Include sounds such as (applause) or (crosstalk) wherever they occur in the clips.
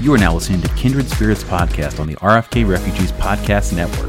You are now listening to Kindred Spirits Podcast on the RFK Refugees Podcast Network.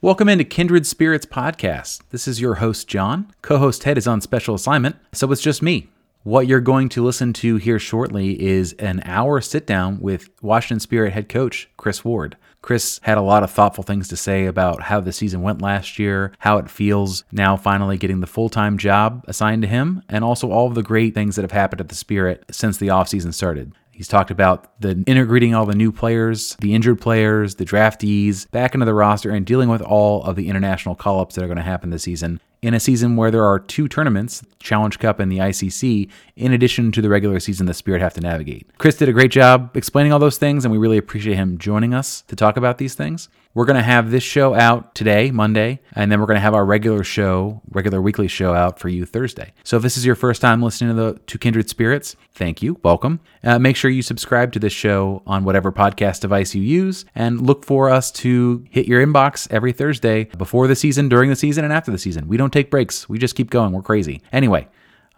Welcome into Kindred Spirits Podcast. This is your host, Jon. Co host Ted is on special assignment, so it's just me. What you're going to listen to here shortly is an hour sit down with Washington Spirit head coach Kris Ward. Kris had a lot of thoughtful things to say about how the season went last year, how it feels now finally getting the full time job assigned to him, and also all of the great things that have happened at the Spirit since the offseason started. He's talked about the integrating all the new players, the injured players, the draftees back into the roster, and dealing with all of the international call ups that are going to happen this season in a season where there are two tournaments, Challenge Cup and the ICC, in addition to the regular season the Spirit have to navigate. Kris did a great job explaining all those things, and we really appreciate him joining us to talk about these things. We're going to have this show out today, Monday, and then we're going to have our regular show, regular weekly show out for you Thursday. So if this is your first time listening to the to Kindred Spirits, thank you, welcome. Uh, make sure you subscribe to this show on whatever podcast device you use, and look for us to hit your inbox every Thursday before the season, during the season, and after the season. We don't take breaks. We just keep going. We're crazy. Anyway,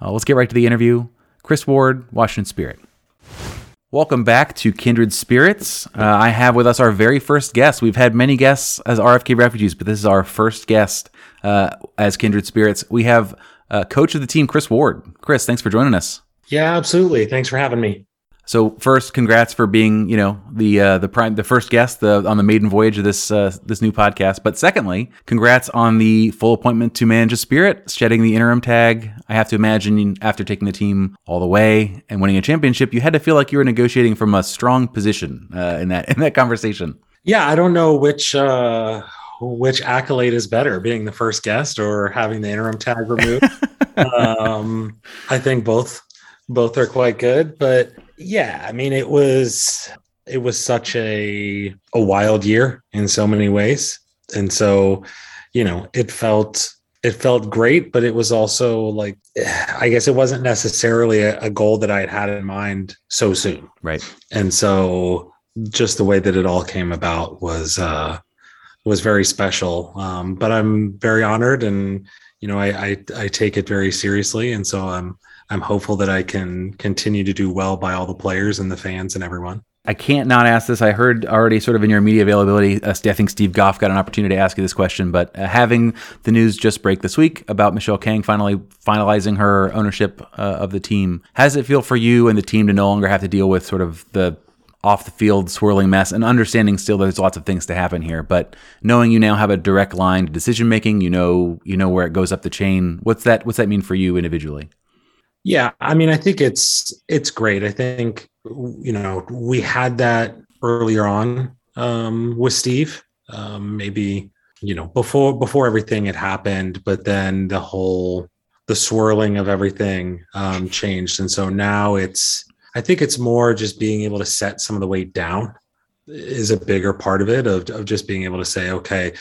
uh, let's get right to the interview. Kris Ward, Washington Spirit. Welcome back to Kindred Spirits. Uh, I have with us our very first guest. We've had many guests as RFK refugees, but this is our first guest uh, as Kindred Spirits. We have uh, coach of the team, Kris Ward. Kris, thanks for joining us. Yeah, absolutely. Thanks for having me. So first, congrats for being, you know, the uh, the prime the first guest the, on the maiden voyage of this uh, this new podcast. But secondly, congrats on the full appointment to manage a spirit, shedding the interim tag. I have to imagine after taking the team all the way and winning a championship, you had to feel like you were negotiating from a strong position uh, in that in that conversation. Yeah, I don't know which uh, which accolade is better, being the first guest or having the interim tag removed. (laughs) um, I think both both are quite good, but yeah, I mean it was it was such a a wild year in so many ways. And so, you know, it felt it felt great, but it was also like (sighs) I guess it wasn't necessarily a, a goal that I had had in mind so soon. Right. And so just the way that it all came about was uh was very special. Um, but I'm very honored and you know I, I I take it very seriously. And so I'm I'm hopeful that I can continue to do well by all the players and the fans and everyone. I can't not ask this. I heard already sort of in your media availability. Uh, I think Steve Goff got an opportunity to ask you this question, but uh, having the news just break this week about Michelle Kang finally finalizing her ownership uh, of the team, how does it feel for you and the team to no longer have to deal with sort of the off the field swirling mess and understanding still that there's lots of things to happen here but knowing you now have a direct line to decision making you know you know where it goes up the chain what's that what's that mean for you individually yeah, I mean, I think it's it's great. I think you know we had that earlier on um, with Steve, um, maybe you know before before everything had happened, but then the whole the swirling of everything um, changed, and so now it's I think it's more just being able to set some of the weight down is a bigger part of it of, of just being able to say okay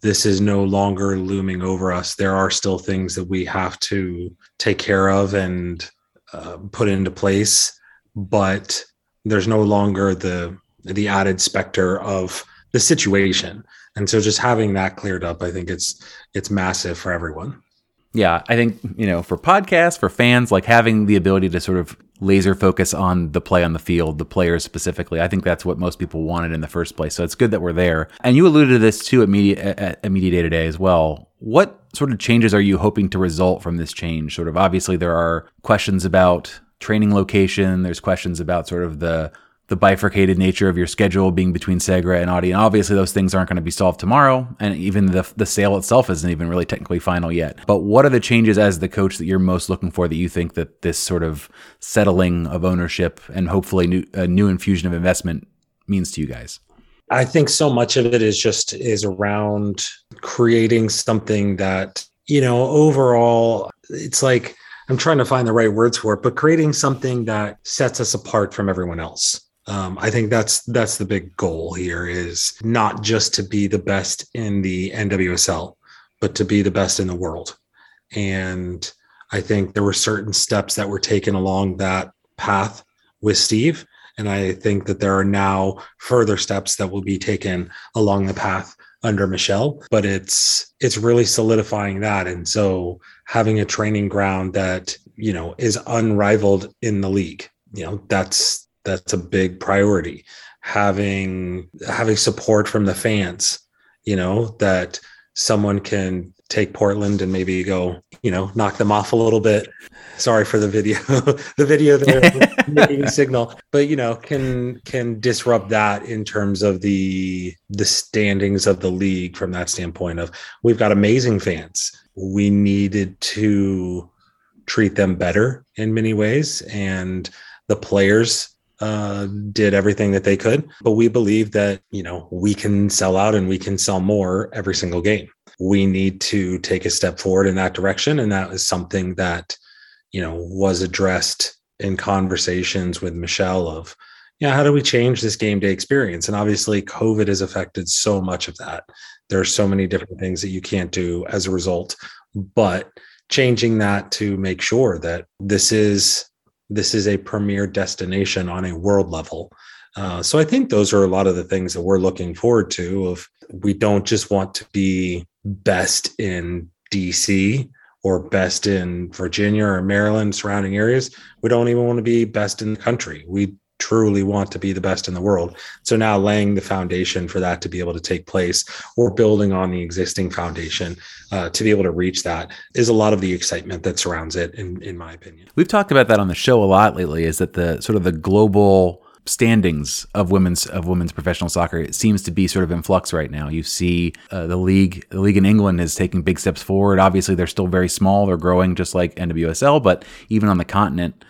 this is no longer looming over us. There are still things that we have to take care of and uh, put into place, but there's no longer the the added specter of the situation. And so just having that cleared up, I think it's it's massive for everyone yeah, I think, you know, for podcasts, for fans, like having the ability to sort of laser focus on the play on the field, the players specifically, I think that's what most people wanted in the first place. So it's good that we're there. And you alluded to this too at Media, at Media Day today as well. What sort of changes are you hoping to result from this change? Sort of obviously there are questions about training location, there's questions about sort of the the bifurcated nature of your schedule being between Segra and Audi. And obviously, those things aren't going to be solved tomorrow. And even the, the sale itself isn't even really technically final yet. But what are the changes as the coach that you're most looking for that you think that this sort of settling of ownership and hopefully new, a new infusion of investment means to you guys? I think so much of it is just is around creating something that, you know, overall, it's like, I'm trying to find the right words for it, but creating something that sets us apart from everyone else um, I think that's that's the big goal here is not just to be the best in the NWSL, but to be the best in the world. And I think there were certain steps that were taken along that path with Steve. And I think that there are now further steps that will be taken along the path under Michelle, but it's it's really solidifying that. And so having a training ground that you know is unrivaled in the league you know that's that's a big priority. Having having support from the fans you know that someone can take portland and maybe go you know knock them off a little bit. Sorry for the video (laughs) the video there (laughs) signal. But you know can can disrupt that in terms of the the standings of the league from that standpoint of we've got amazing fans. We needed to treat them better in many ways. And the players uh, did everything that they could. But we believe that you know we can sell out and we can sell more every single game. We need to take a step forward in that direction. And that is something that you know was addressed in conversations with michelle of yeah how do we change this game day experience? And obviously covid has affected so much of that. There are so many different things that you can't do as a result. But changing that to make sure that this is this is a premier destination on a world level. Uh, so i think those are a lot of the things that we're looking forward to of we don't just want to be best in dc or best in virginia or maryland surrounding areas. We don't even want to be best in the country. We truly want to be the best in the world. So now laying the foundation for that to be able to take place or building on the existing foundation uh, to be able to reach that is a lot of the excitement that surrounds it, in, in my opinion. We've talked about that on the show a lot lately is that the sort of the global standings of women's of women's professional soccer it seems to be sort of in flux right now. You see uh, the league the league in England is taking big steps forward. Obviously, they're still very small. They're growing just like NWSL, but even on the continent,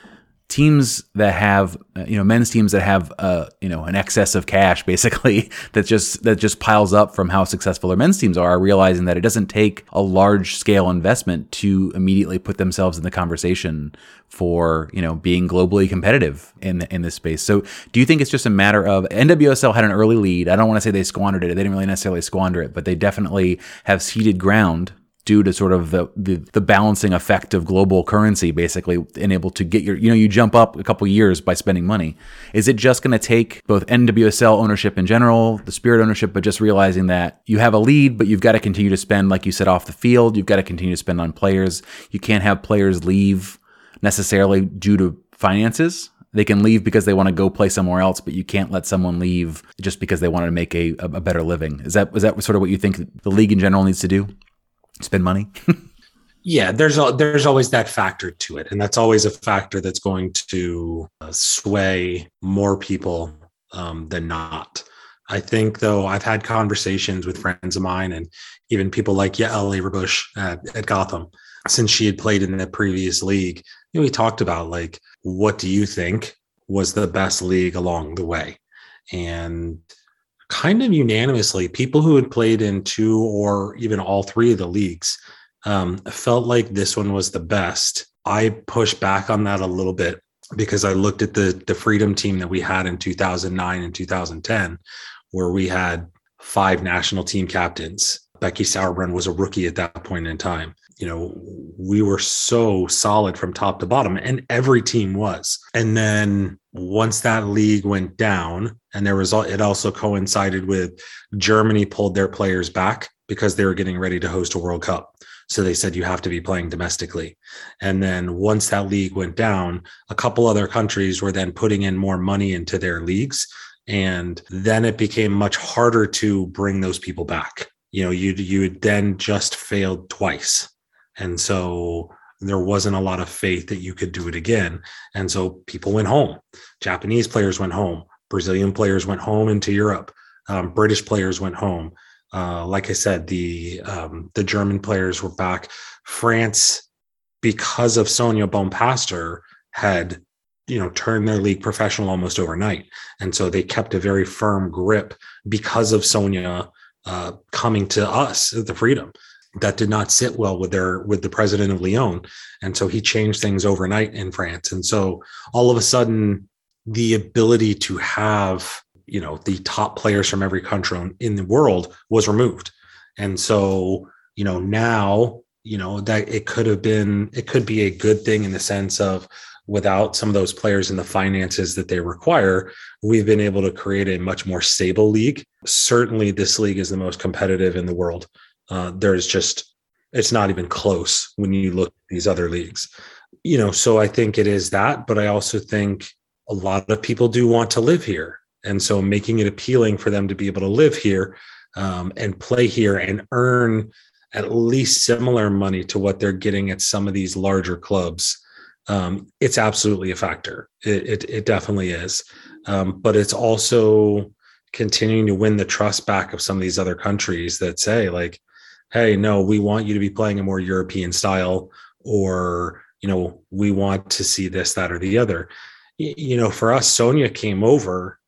teams that have uh, you know men's teams that have uh, you know an excess of cash (laughs) basically that just that just piles up from how successful their men's teams are, are realizing that it doesn't take a large scale investment to immediately put themselves in the conversation for you know being globally competitive in in this space. So do you think it's just a matter of NWSL had an early lead? I don't want to say they squandered it. They didn't really necessarily squander it, but they definitely have ceded ground due to sort of the, the, the balancing effect of global currency, basically, and able to get your you know you jump up a couple years by spending money. Is it just going to take both NWSL ownership in general, the Spirit ownership, but just realizing that you have a lead, but you've got to continue to spend, like you said, off the field. You've got to continue to spend on players. You can't have players leave necessarily due to finances. They can leave because they want to go play somewhere else, but you can't let someone leave just because they want to make a, a better living. Is that is that sort of what you think the league in general needs to do? Spend money. yeah, there's a, there's always that factor to it, and that's always a factor that's going to uh, sway more people um, than not. I think, though, I've had conversations with friends of mine and even people like Yael Averbuch at, at Gotham, since she had played in the previous league. You know, we talked about like, what do you think was the best league along the way? And kind of unanimously, people who had played in two or even all three of the leagues um, felt like this one was the best. I pushed back on that a little bit because I looked at the the freedom team that we had in 2009 and 2010, where we had five national team captains. Becky Sauerbrunn was a rookie at that point in time you know, we were so solid from top to bottom, and every team was. And then once that league went down, and there was it also coincided with Germany pulled their players back because they were getting ready to host a World Cup. So they said you have to be playing domestically. And then once that league went down, a couple other countries were then putting in more money into their leagues. And then it became much harder to bring those people back. You know, you you then just failed twice. And so there wasn't a lot of faith that you could do it again. And so people went home. Japanese players went home. Brazilian players went home into Europe. Um, British players went home. Uh, like I said, the um, the German players were back. France, because of Sonia Bompastor, had you know turned their league professional almost overnight, and so they kept a very firm grip because of Sonia uh, coming to us, the Freedom that did not sit well with their with the president of Lyon, and so he changed things overnight in France. And so all of a sudden, the ability to have you know the top players from every country in the world was removed, and so you know now you know that it could have been it could be a good thing in the sense of without some of those players and the finances that they require, we've been able to create a much more stable league. Certainly, this league is the most competitive in the world. Uh, there's just it's not even close when you look at these other leagues. you know, so I think it is that, but I also think a lot of people do want to live here. And so making it appealing for them to be able to live here um, and play here and earn at least similar money to what they're getting at some of these larger clubs, um, it's absolutely a factor. It, it, it definitely is. Um, but it's also continuing to win the trust back of some of these other countries that say, like, hey, no, we want you to be playing a more European style, or, you know, we want to see this, that, or the other. You know, for us, Sonia came over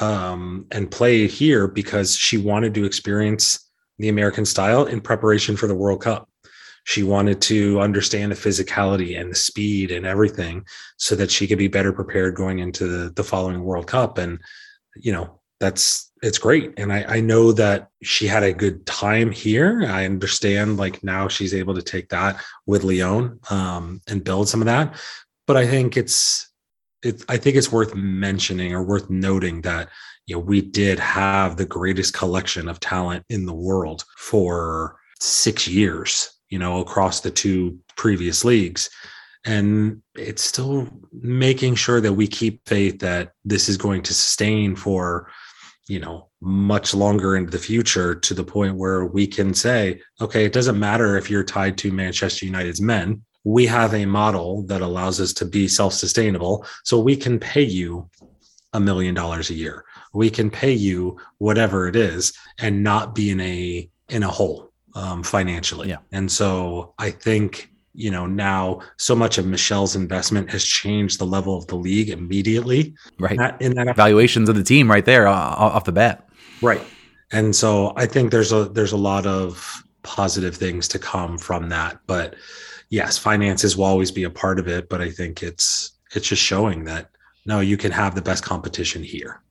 um, and played here because she wanted to experience the American style in preparation for the World Cup. She wanted to understand the physicality and the speed and everything so that she could be better prepared going into the, the following World Cup. And, you know, that's it's great. And I, I know that she had a good time here. I understand like now she's able to take that with Lyon um, and build some of that. But I think it's it, I think it's worth mentioning or worth noting that you know we did have the greatest collection of talent in the world for six years you know across the two previous leagues and it's still making sure that we keep faith that this is going to sustain for you know much longer into the future to the point where we can say okay it doesn't matter if you're tied to manchester united's men. We have a model that allows us to be self-sustainable. So we can pay you a million dollars a year. We can pay you whatever it is and not be in a in a hole um, financially. Yeah. and so i think you know now so much of michelle's investment has changed the level of the league immediately. Right. In that, in that valuations of the team right there uh, off the bat. Right. And so i think there's a there's a lot of positive things to come from that. But yes, finances will always be a part of it, but I think it's it's just showing that no, you can have the best competition here.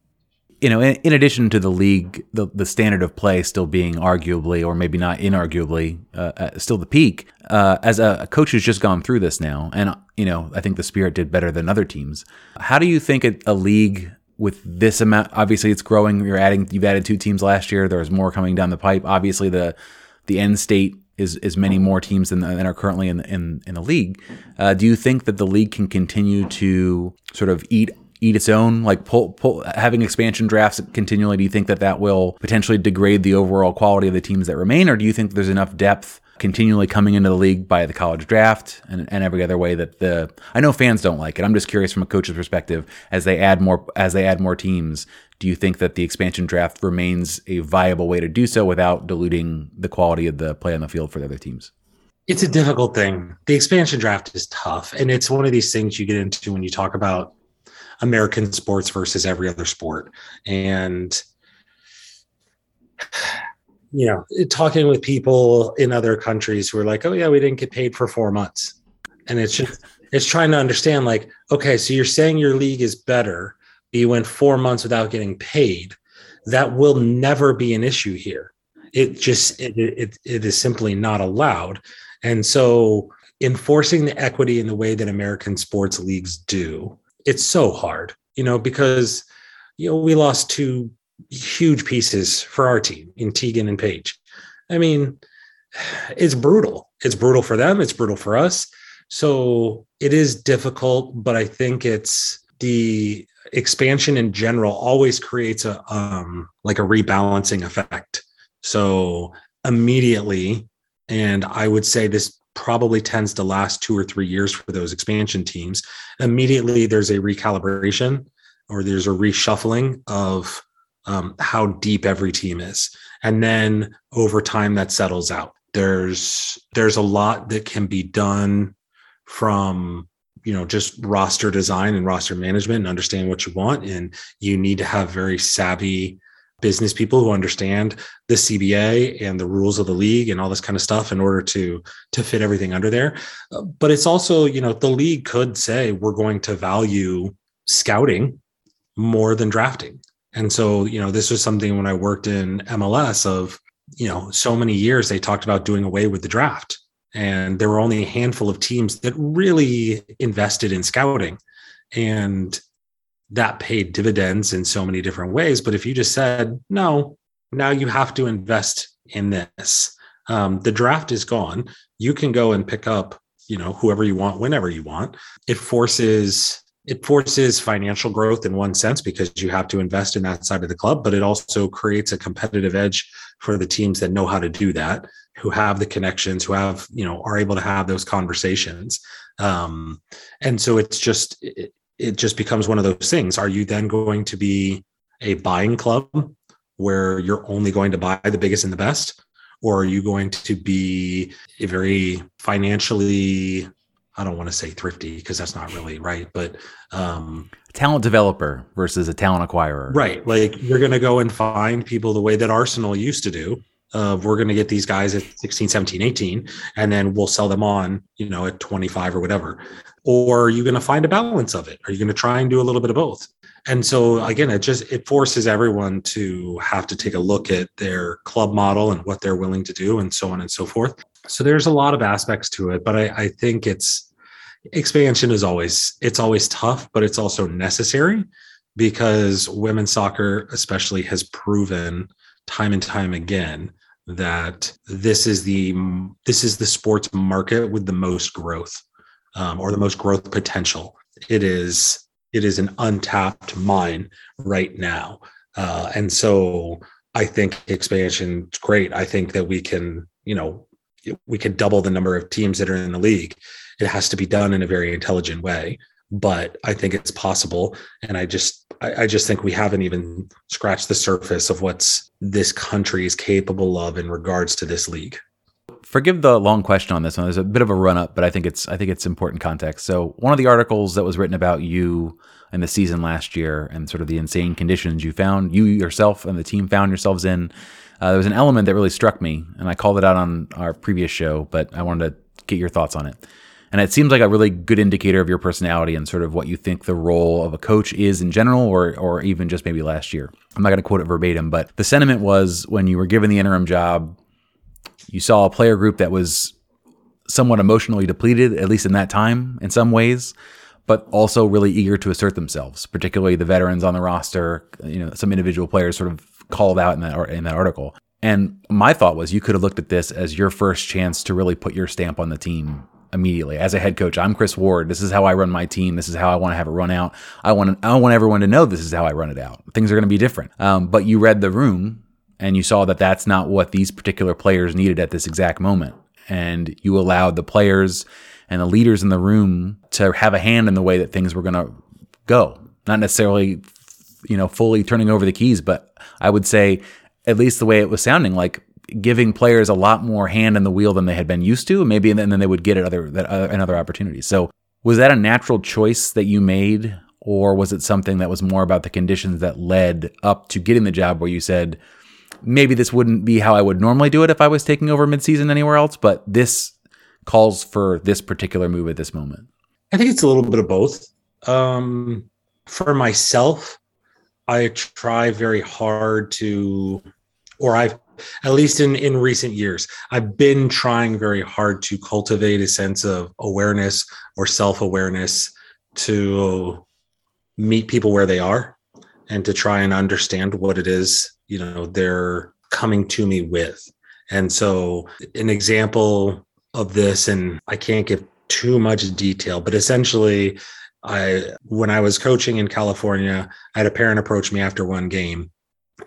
You know, in, in addition to the league, the, the standard of play still being arguably, or maybe not inarguably, uh, uh, still the peak. Uh, as a, a, coach who's just gone through this now, and you know, I think the Spirit did better than other teams. How do you think a, a league with this amount? Obviously, it's growing. You're adding. You've added two teams last year. There's more coming down the pipe. Obviously, the the end state is is many more teams than, than are currently in in, in the league. Uh, do you think that the league can continue to sort of eat eat its own like pull, pull having expansion drafts continually do you think that that will potentially degrade the overall quality of the teams that remain or do you think there's enough depth continually coming into the league by the college draft and, and every other way that the I know fans don't like it. I'm just curious from a coach's perspective as they add more as they add more teams, do you think that the expansion draft remains a viable way to do so without diluting the quality of the play on the field for the other teams? It's a difficult thing. The expansion draft is tough and it's one of these things you get into when you talk about American sports versus every other sport and (sighs) you know, talking with people in other countries who are like, oh, yeah, we didn't get paid for four months. And it's just, it's trying to understand like, okay, so you're saying your league is better, but you went four months without getting paid. That will never be an issue here. It just, it, it, it is simply not allowed. And so enforcing the equity in the way that American sports leagues do, it's so hard, you know, because, you know, we lost two huge pieces for our team in Tegan and Paige. I mean, it's brutal. It's brutal for them. It's brutal for us. So it is difficult, but I think it's the expansion in general always creates a um like a rebalancing effect. So immediately, and I would say this probably tends to last two or three years for those expansion teams. Immediately there's a recalibration or there's a reshuffling of um, how deep every team is. And then over time that settles out. There's there's a lot that can be done from you know just roster design and roster management and understand what you want. And you need to have very savvy business people who understand the CBA and the rules of the league and all this kind of stuff in order to to fit everything under there uh, but it's also you know the league could say we're going to value scouting more than drafting and so, you know, this was something when I worked in MLS of, you know, so many years they talked about doing away with the draft. And there were only a handful of teams that really invested in scouting. And that paid dividends in so many different ways. But if you just said, no, now you have to invest in this, um, the draft is gone. You can go and pick up you know whoever you want whenever you want it forces it forces financial growth in one sense because you have to invest in that side of the club but it also creates a competitive edge for the teams that know how to do that who have the connections who have you know are able to have those conversations um, and so it's just it just becomes one of those things are you then going to be a buying club where you're only going to buy the biggest and the best or are you going to be a very financially I don't want to say thrifty because that's not really right, but um, talent developer versus a talent acquirer. Right. Like you're going to go and find people the way that Arsenal used to do. Uh, we're going to get these guys at 16, 17, 18, and then we'll sell them on, you know, at 25 or whatever. Or are you going to find a balance of it? Are you going to try and do a little bit of both? and so again it just it forces everyone to have to take a look at their club model and what they're willing to do and so on and so forth so there's a lot of aspects to it but i, I think it's expansion is always it's always tough but it's also necessary because women's soccer especially has proven time and time again that this is the this is the sports market with the most growth um, or the most growth potential it is it is an untapped mine right now. Uh, and so I think expansion is great. I think that we can, you know, we can double the number of teams that are in the league. It has to be done in a very intelligent way, but I think it's possible. And I just, I, I just think we haven't even scratched the surface of what's this country is capable of in regards to this league forgive the long question on this one. There's a bit of a run up, but I think it's I think it's important context. So one of the articles that was written about you in the season last year and sort of the insane conditions you found you yourself and the team found yourselves in. Uh, there was an element that really struck me, and I called it out on our previous show, but I wanted to get your thoughts on it. And it seems like a really good indicator of your personality and sort of what you think the role of a coach is in general, or or even just maybe last year. I'm not going to quote it verbatim, but the sentiment was when you were given the interim job, you saw a player group that was somewhat emotionally depleted, at least in that time, in some ways, but also really eager to assert themselves, particularly the veterans on the roster. You know, some individual players sort of called out in that in that article. And my thought was you could have looked at this as your first chance to really put your stamp on the team immediately. As a head coach, I'm Kris Ward. This is how I run my team. This is how I want to have it run out. I want I want everyone to know this is how I run it out. Things are going to be different. Um, but you read the room and you saw that that's not what these particular players needed at this exact moment. And you allowed the players and the leaders in the room to have a hand in the way that things were going to go. Not necessarily, you know, fully turning over the keys, but I would say, at least the way it was sounding, like giving players a lot more hand in the wheel than they had been used to, maybe, and then they would get it other that uh, other. So, was that a natural choice that you made, or was it something that was more about the conditions that led up to getting the job, where you said, maybe this wouldn't be how I would normally do it if I was taking over midseason anywhere else, but this calls for this particular move at this moment? I think it's a little bit of both. Um, for myself, I try very hard to, or I've, at least in, in recent years, I've been trying very hard to cultivate a sense of awareness or self awareness to meet people where they are and to try and understand what it is you know they're coming to me with. And so an example of this and i can't give too much detail but essentially i when i was coaching in california i had a parent approach me after one game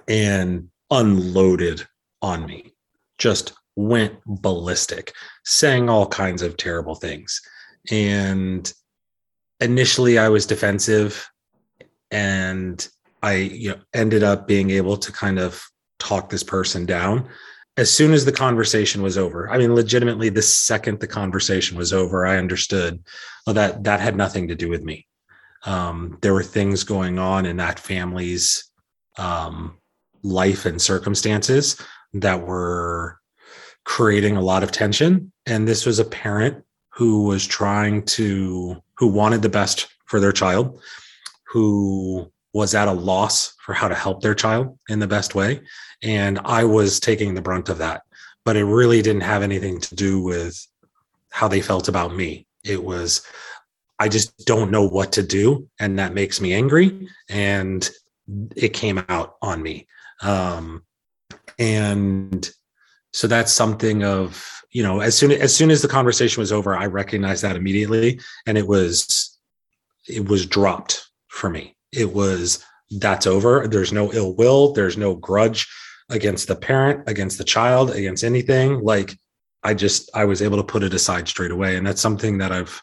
and unloaded on me. Just went ballistic saying all kinds of terrible things. And initially i was defensive and I you know ended up being able to kind of talk this person down as soon as the conversation was over. I mean, legitimately, the second the conversation was over, I understood well, that that had nothing to do with me. Um, there were things going on in that family's um, life and circumstances that were creating a lot of tension. And this was a parent who was trying to, who wanted the best for their child, who was at a loss for how to help their child in the best way. And I was taking the brunt of that. But it really didn't have anything to do with how they felt about me. It was, I just don't know what to do. And that makes me angry. And it came out on me. Um, and so that's something of you know as soon as soon as the conversation was over i recognized that immediately and it was it was dropped for me it was that's over. There's no ill will. There's no grudge against the parent against the child against anything. Like i just i was able to put it aside straight away. And that's something that i've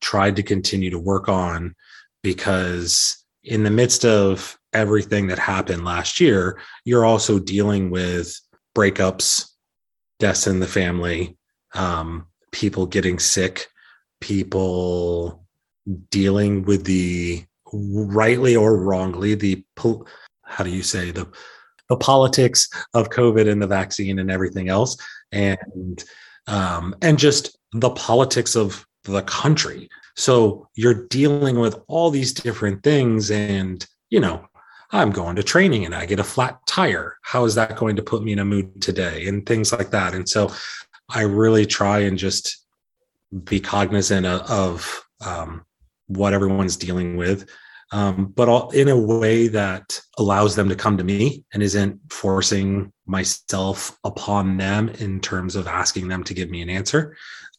tried to continue to work on because in the midst of everything that happened last year you're also dealing with breakups deaths in the family, um, people getting sick, people dealing with the rightly or wrongly the how do you say the the politics of COVID and the vaccine and everything else, and um, and just the politics of the country. So you're dealing with all these different things, and you know I'm going to training and I get a flat tire. How is that going to put me in a mood today? And things like that. And so I really try and just be cognizant of, of um, what everyone's dealing with, um, but all, in a way that allows them to come to me and isn't forcing myself upon them in terms of asking them to give me an answer.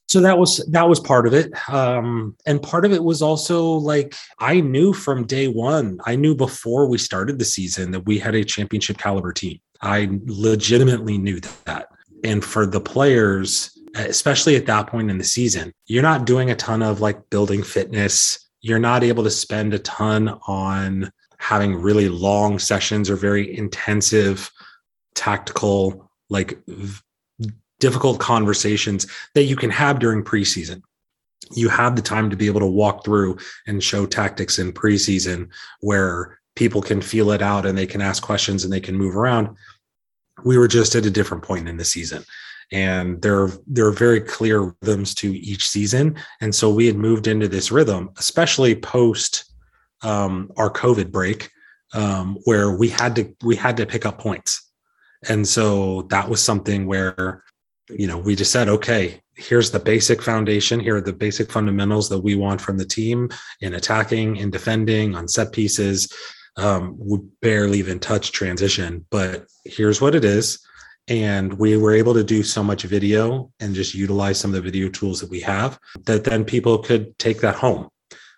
So that was that was part of it. Um, and part of it was also like i knew from day one i knew before we started the season that we had a championship caliber team. I legitimately knew that. And for the players especially at that point in the season you're not doing a ton of like building fitness you're not able to spend a ton on having really long sessions or very intensive tactical like difficult conversations that you can have during preseason. You have the time to be able to walk through and show tactics in preseason where people can feel it out and they can ask questions and they can move around. We were just at a different point in the season. And there, there are very clear rhythms to each season. And so we had moved into this rhythm, especially post um, our COVID break, um, where we had to we had to pick up points. And so that was something where you know, we just said, okay, here's the basic foundation. Here are the basic fundamentals that we want from the team in attacking, in defending, on set pieces. Um, we barely even touch transition, but here's what it is. And we were able to do so much video and just utilize some of the video tools that we have that then people could take that home.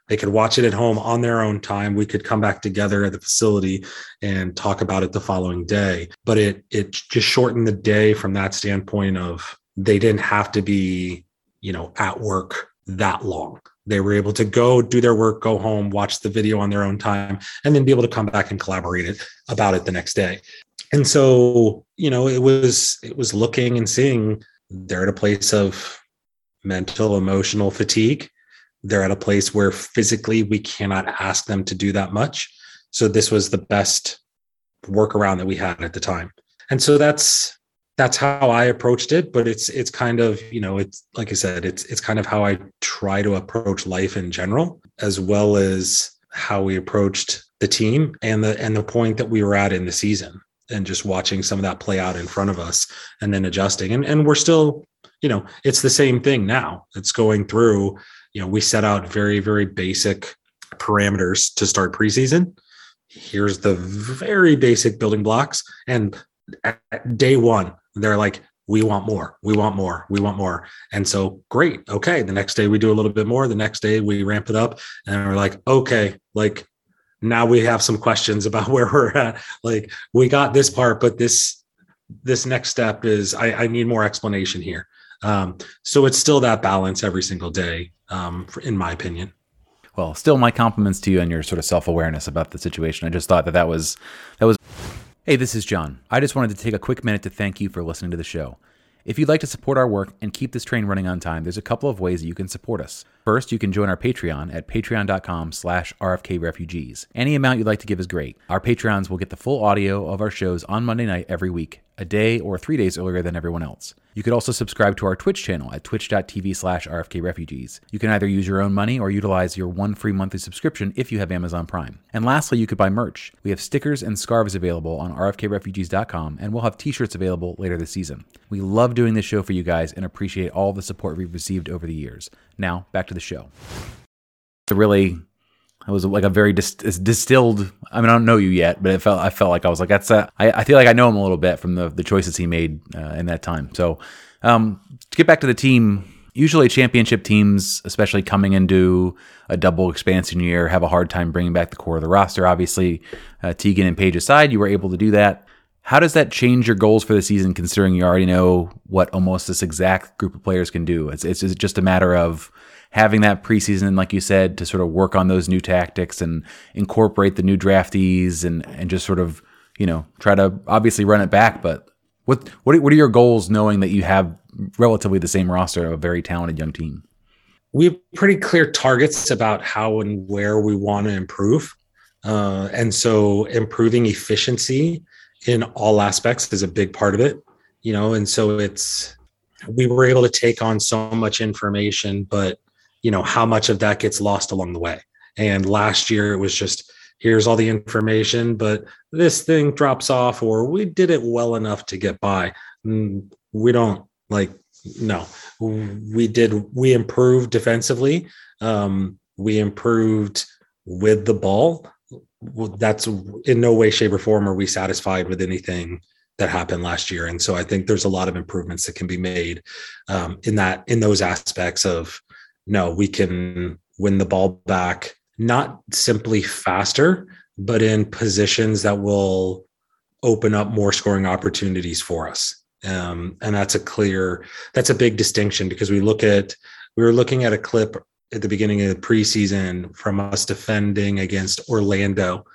They could watch it at home on their own time. We could come back together at the facility and talk about it the following day. But it it just shortened the day from that standpoint of they didn't have to be, you know, at work that long. They were able to go do their work, go home, watch the video on their own time, and then be able to come back and collaborate it, about it the next day. And so, you know, it was it was looking and seeing they're at a place of mental, emotional fatigue they're at a place where physically we cannot ask them to do that much. So this was the best workaround that we had at the time. And so that's that's how I approached it. But it's it's kind of, you know, it's like I said, it's it's kind of how I try to approach life in general, as well as how we approached the team and the and the point that we were at in the season and just watching some of that play out in front of us and then adjusting. And and we're still, you know, it's the same thing now. It's going through you know, we set out very, very basic parameters to start preseason. Here's the very basic building blocks. And at day one, they're like, we want more, we want more, we want more. And so, great. Okay. The next day, we do a little bit more. The next day, we ramp it up. And we're like, okay, like now we have some questions about (laughs) where we're at. Like, we got this part, but this this next step is I, I need more explanation here. Um, so it's still that balance every single day, um, in my opinion. Well, still, my compliments to you and your sort of self awareness about the situation. I just thought that that was that was. Hey, this is Jon. I just wanted to take a quick minute to thank you for listening to the show. If you'd like to support our work and keep this train running on time, there's a couple of ways that you can support us. First, you can join our Patreon at patreon.com slash rfkrefugees. Any amount you'd like to give is great. Our Patreons will get the full audio of our shows on Monday night every week, a day or three days earlier than everyone else. You could also subscribe to our Twitch channel at twitch.tv slash rfkrefugees. You can either use your own money or utilize your one free monthly subscription if you have Amazon Prime. And lastly, you could buy merch. We have stickers and scarves available on rfkrefugees.com, and we'll have t-shirts available later this season. We love doing this show for you guys and appreciate all the support we've received over the years. Now, back to the show. To really it was like a very dis- distilled. I mean, I don't know you yet, but it felt I felt like I was like that's a, I, I feel like I know him a little bit from the the choices he made uh, in that time. So um, to get back to the team, usually championship teams, especially coming into a double expansion year, have a hard time bringing back the core of the roster. Obviously, uh, Tegan and Paige aside, you were able to do that. How does that change your goals for the season, considering you already know what almost this exact group of players can do? It's, it's just a matter of having that preseason, like you said, to sort of work on those new tactics and incorporate the new draftees and, and just sort of, you know, try to obviously run it back. But what, what, what are your goals knowing that you have relatively the same roster of a very talented young team? We have pretty clear targets about how and where we want to improve. Uh, and so improving efficiency in all aspects is a big part of it, you know, and so it's, we were able to take on so much information, but you know how much of that gets lost along the way. And last year it was just here's all the information but this thing drops off or we did it well enough to get by. Mm, we don't like no. We did we improved defensively. Um, we improved with the ball. That's in no way shape or form are we satisfied with anything that happened last year. And so i think there's a lot of improvements that can be made um, in that in those aspects of no, we can win the ball back, not simply faster, but in positions that will open up more scoring opportunities for us. Um, and that's a clear, that's a big distinction because we look at, we were looking at a clip at the beginning of the preseason from us defending against Orlando,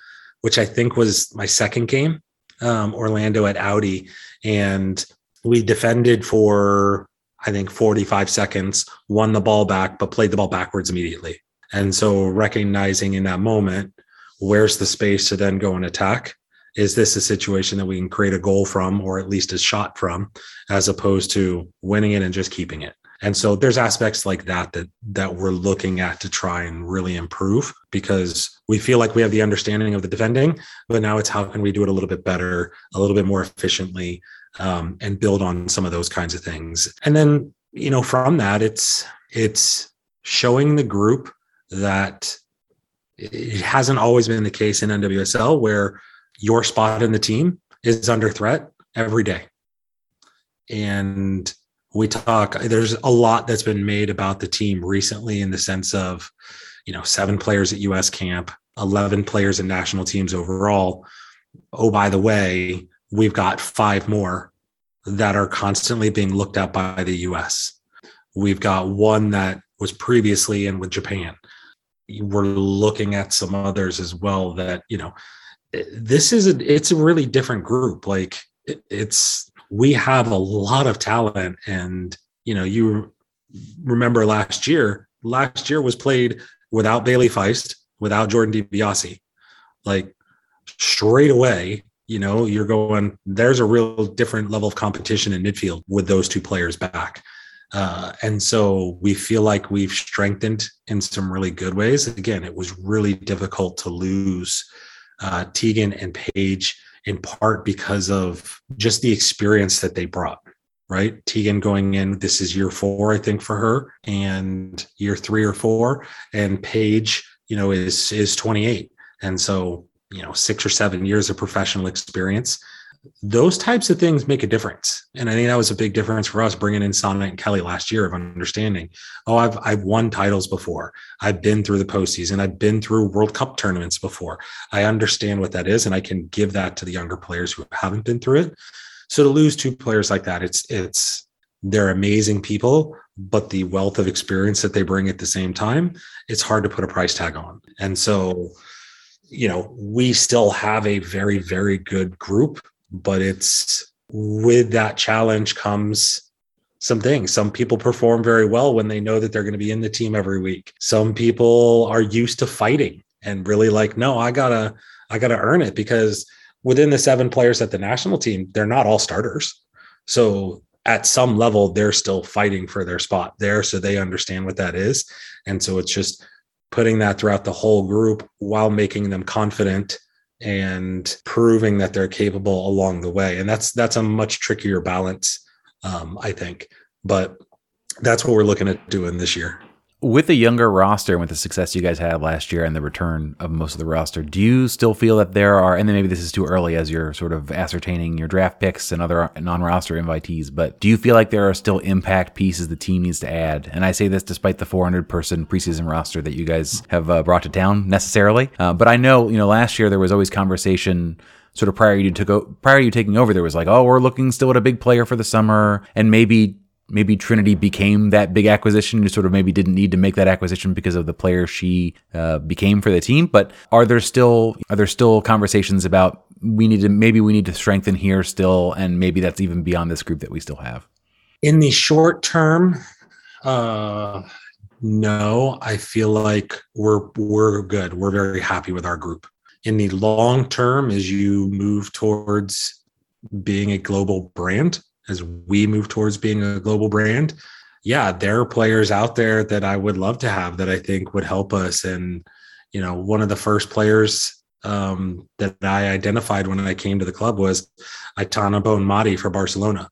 which I think was my second game, um, Orlando at Audi. And we defended for I think 45 seconds, won the ball back, but played the ball backwards immediately. And so recognizing in that moment, where's the space to then go and attack? Is this a situation that we can create a goal from, or at least a shot from, as opposed to winning it and just keeping it? And so there's aspects like that that that we're looking at to try and really improve because we feel like we have the understanding of the defending, but now it's how can we do it a little bit better, a little bit more efficiently, um, and build on some of those kinds of things. And then, you know, from that, it's it's showing the group that it hasn't always been the case in NWSL where your spot in the team is under threat every day. And we talk, there's a lot that's been made about the team recently in the sense of, you know, seven players at US camp, 11 players in national teams overall. Oh, by the way, we've got five more that are constantly being looked at by the US. We've got one that was previously in with Japan. We're looking at some others as well that, you know, this is a it's a really different group. Like it's we have a lot of talent and you know, you remember last year, last year was played without Bailey Feist, without Jordan DiBiase. Like straight away, you know, you're going, there's a real different level of competition in midfield with those two players back. Uh, and so we feel like we've strengthened in some really good ways. Again, it was really difficult to lose uh, Tegan and Paige in part because of just the experience that they brought. Right, Tegan going in. This is year four, I think, for her, and year three or four. And Paige, you know, is is 28, and so you know six or seven years of professional experience those types of things make a difference. And i think that was a big difference for us bringing in Sana and Kelley last year of understanding oh i've i've won titles before. I've been through the postseason. I've been through world cup tournaments before. I understand what that is and i can give that to the younger players who haven't been through it. So to lose two players like that it's it's they're amazing people but the wealth of experience that they bring at the same time it's hard to put a price tag on. And so you know, we still have a very, very good group, but it's with that challenge comes some things. Some people perform very well when they know that they're going to be in the team every week. Some people are used to fighting and really like, no, I gotta, I gotta earn it because within the seven players at the national team, they're not all starters. So at some level, they're still fighting for their spot there. So they understand what that is. And so it's just putting that throughout the whole group while making them confident and proving that they're capable along the way. And that's that's a much trickier balance um, i think. But that's what we're looking at doing this year with the younger roster and with the success you guys had last year and the return of most of the roster, do you still feel that there are, and then maybe this is too early as you're sort of ascertaining your draft picks and other non roster invitees, but do you feel like there are still impact pieces the team needs to add? And I say this despite the 400 person preseason roster that you guys have uh, brought to town necessarily. Uh, but I know, you know, last year there was always conversation sort of prior you took prior to you taking over, there was like, oh, we're looking still at a big player for the summer, and maybe maybe Trinity became that big acquisition. You sort of maybe didn't need to make that acquisition because of the player she uh, became for the team. But are there still are there still conversations about we need to maybe we need to strengthen here still, and maybe that's even beyond this group that we still have. In the short term, uh, no, I feel like we're we're good. We're very happy with our group. In the long term, as you move towards being a global brand, as we move towards being a global brand, yeah, there are players out there that I would love to have that I think would help us. And, you know, one of the first players um, that I identified when I came to the club was Aitana Bonmati for Barcelona.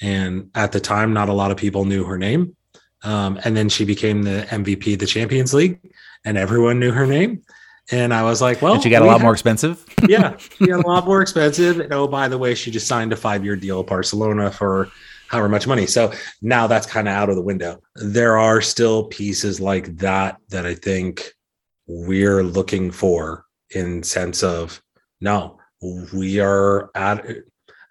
And at the time, not a lot of people knew her name. Um, and then she became the MVP of the Champions League, and everyone knew her name. And I was like, well, and she got a lot have, more expensive. (laughs) yeah, (laughs) she got a lot more expensive. And oh, by the way, she just signed a five year deal at Barcelona for however much money. So now that's kind of out of the window. There are still pieces like that that I think we're looking for in sense of no, we are at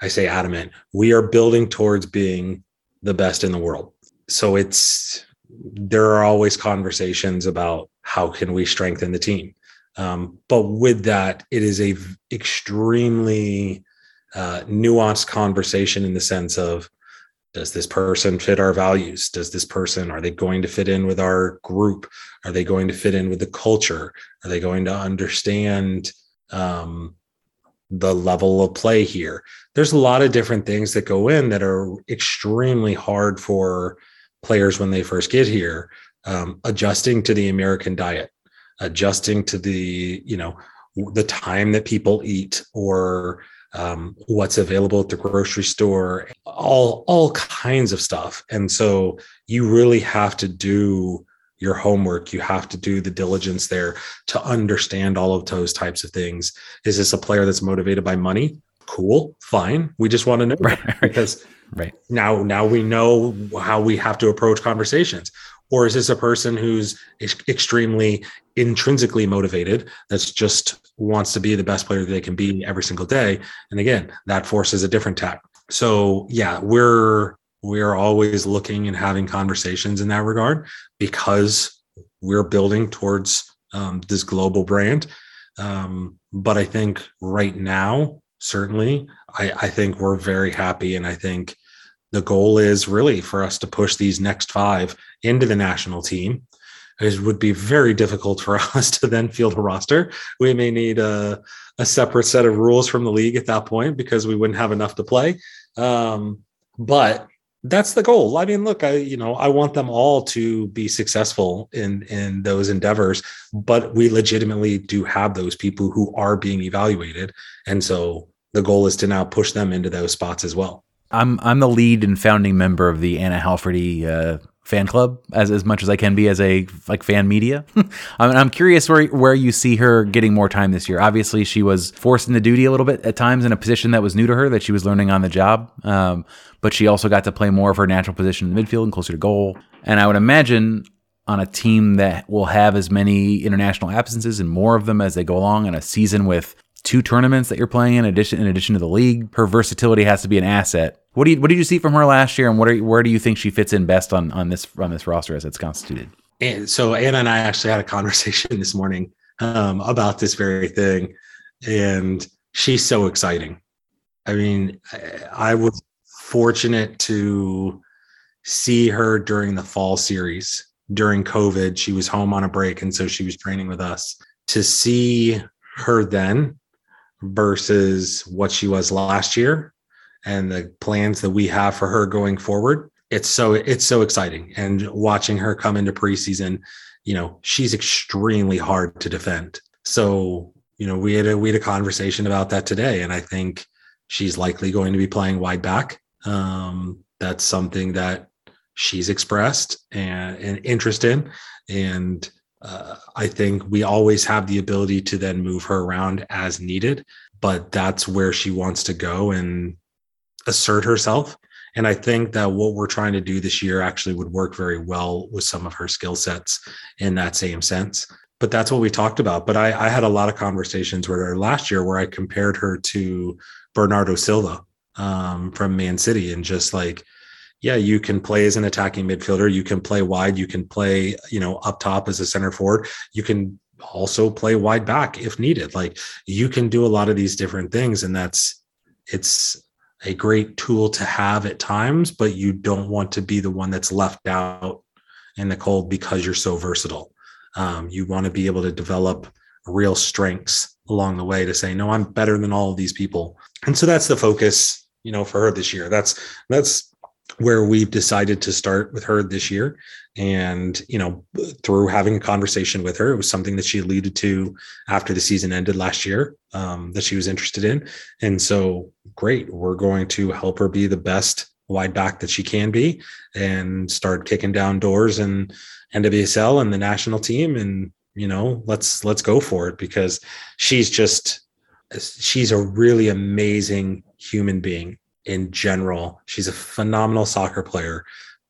I say adamant. We are building towards being the best in the world. So it's there are always conversations about how can we strengthen the team um, but with that, it is a extremely uh, nuanced conversation in the sense of does this person fit our values? Does this person are they going to fit in with our group? Are they going to fit in with the culture? Are they going to understand um, the level of play here? There's a lot of different things that go in that are extremely hard for players when they first get here um, adjusting to the american diet adjusting to the you know the time that people eat or um, what's available at the grocery store all all kinds of stuff. And so you really have to do your homework. You have to do the diligence there to understand all of those types of things. Is this a player that's motivated by money? Cool fine. We just want to know (laughs) right. because right. now now we know how we have to approach conversations or is this a person who's extremely intrinsically motivated that's just wants to be the best player they can be every single day? And again that forces a different tack. So yeah we're we're always looking and having conversations in that regard because we're building towards um, this global brand. Um, but i think right now certainly I, I think we're very happy and i think the goal is really for us to push these next five into the national team. It would be very difficult for (laughs) us to then field a roster. We may need a, a separate set of rules from the league at that point because we wouldn't have enough to play. Um, but that's the goal. I mean, look, I you know I want them all to be successful in in those endeavors, but we legitimately do have those people who are being evaluated, and so the goal is to now push them into those spots as well. I'm I'm the lead and founding member of the Anna Heilferty uh, fan club as as much as I can be as a like fan media. (laughs) I mean, I'm curious where where you see her getting more time this year. Obviously, she was forced into duty a little bit at times in a position that was new to her that she was learning on the job. Um, but she also got to play more of her natural position in the midfield and closer to goal. And I would imagine on a team that will have as many international absences and more of them as they go along in a season with two tournaments that you're playing in addition in addition to the league. Her versatility has to be an asset. What do you what did you see from her last year, and what are, where do you think she fits in best on on this on this roster as it's constituted? And so Anna and I actually had a conversation (laughs) this morning um, about this very thing, and she's so exciting. I mean, I, I was fortunate to see her during the fall series during COVID. She was home on a break, and so she was training with us. To see her then versus what she was last year and the plans that we have for her going forward. It's so it's so exciting. And watching her come into preseason you know she's extremely hard to defend. So you know we had a we had a conversation about that today and i think she's likely going to be playing wide back. Um that's something that she's expressed and, and interest in. And uh, I think we always have the ability to then move her around as needed, but that's where she wants to go and assert herself. And I think that what we're trying to do this year actually would work very well with some of her skill sets in that same sense. But that's what we talked about. But I, I had a lot of conversations with her last year where I compared her to Bernardo Silva um, from Man City and just like, yeah, you can play as an attacking midfielder. You can play wide. You can play, you know, up top as a center forward. You can also play wide back if needed. Like you can do a lot of these different things. And that's, it's a great tool to have at times, but you don't want to be the one that's left out in the cold because you're so versatile. Um, you want to be able to develop real strengths along the way to say, no, I'm better than all of these people. And so that's the focus, you know, for her this year. That's that's where we've decided to start with her this year. And you know through having a conversation with her it was something that she alluded to after the season ended last year um, that she was interested in. And so great we're going to help her be the best wide back that she can be and start kicking down doors and nwsl and the national team. And you know let's let's go for it because she's just she's a really amazing human being in general. She's a phenomenal soccer player,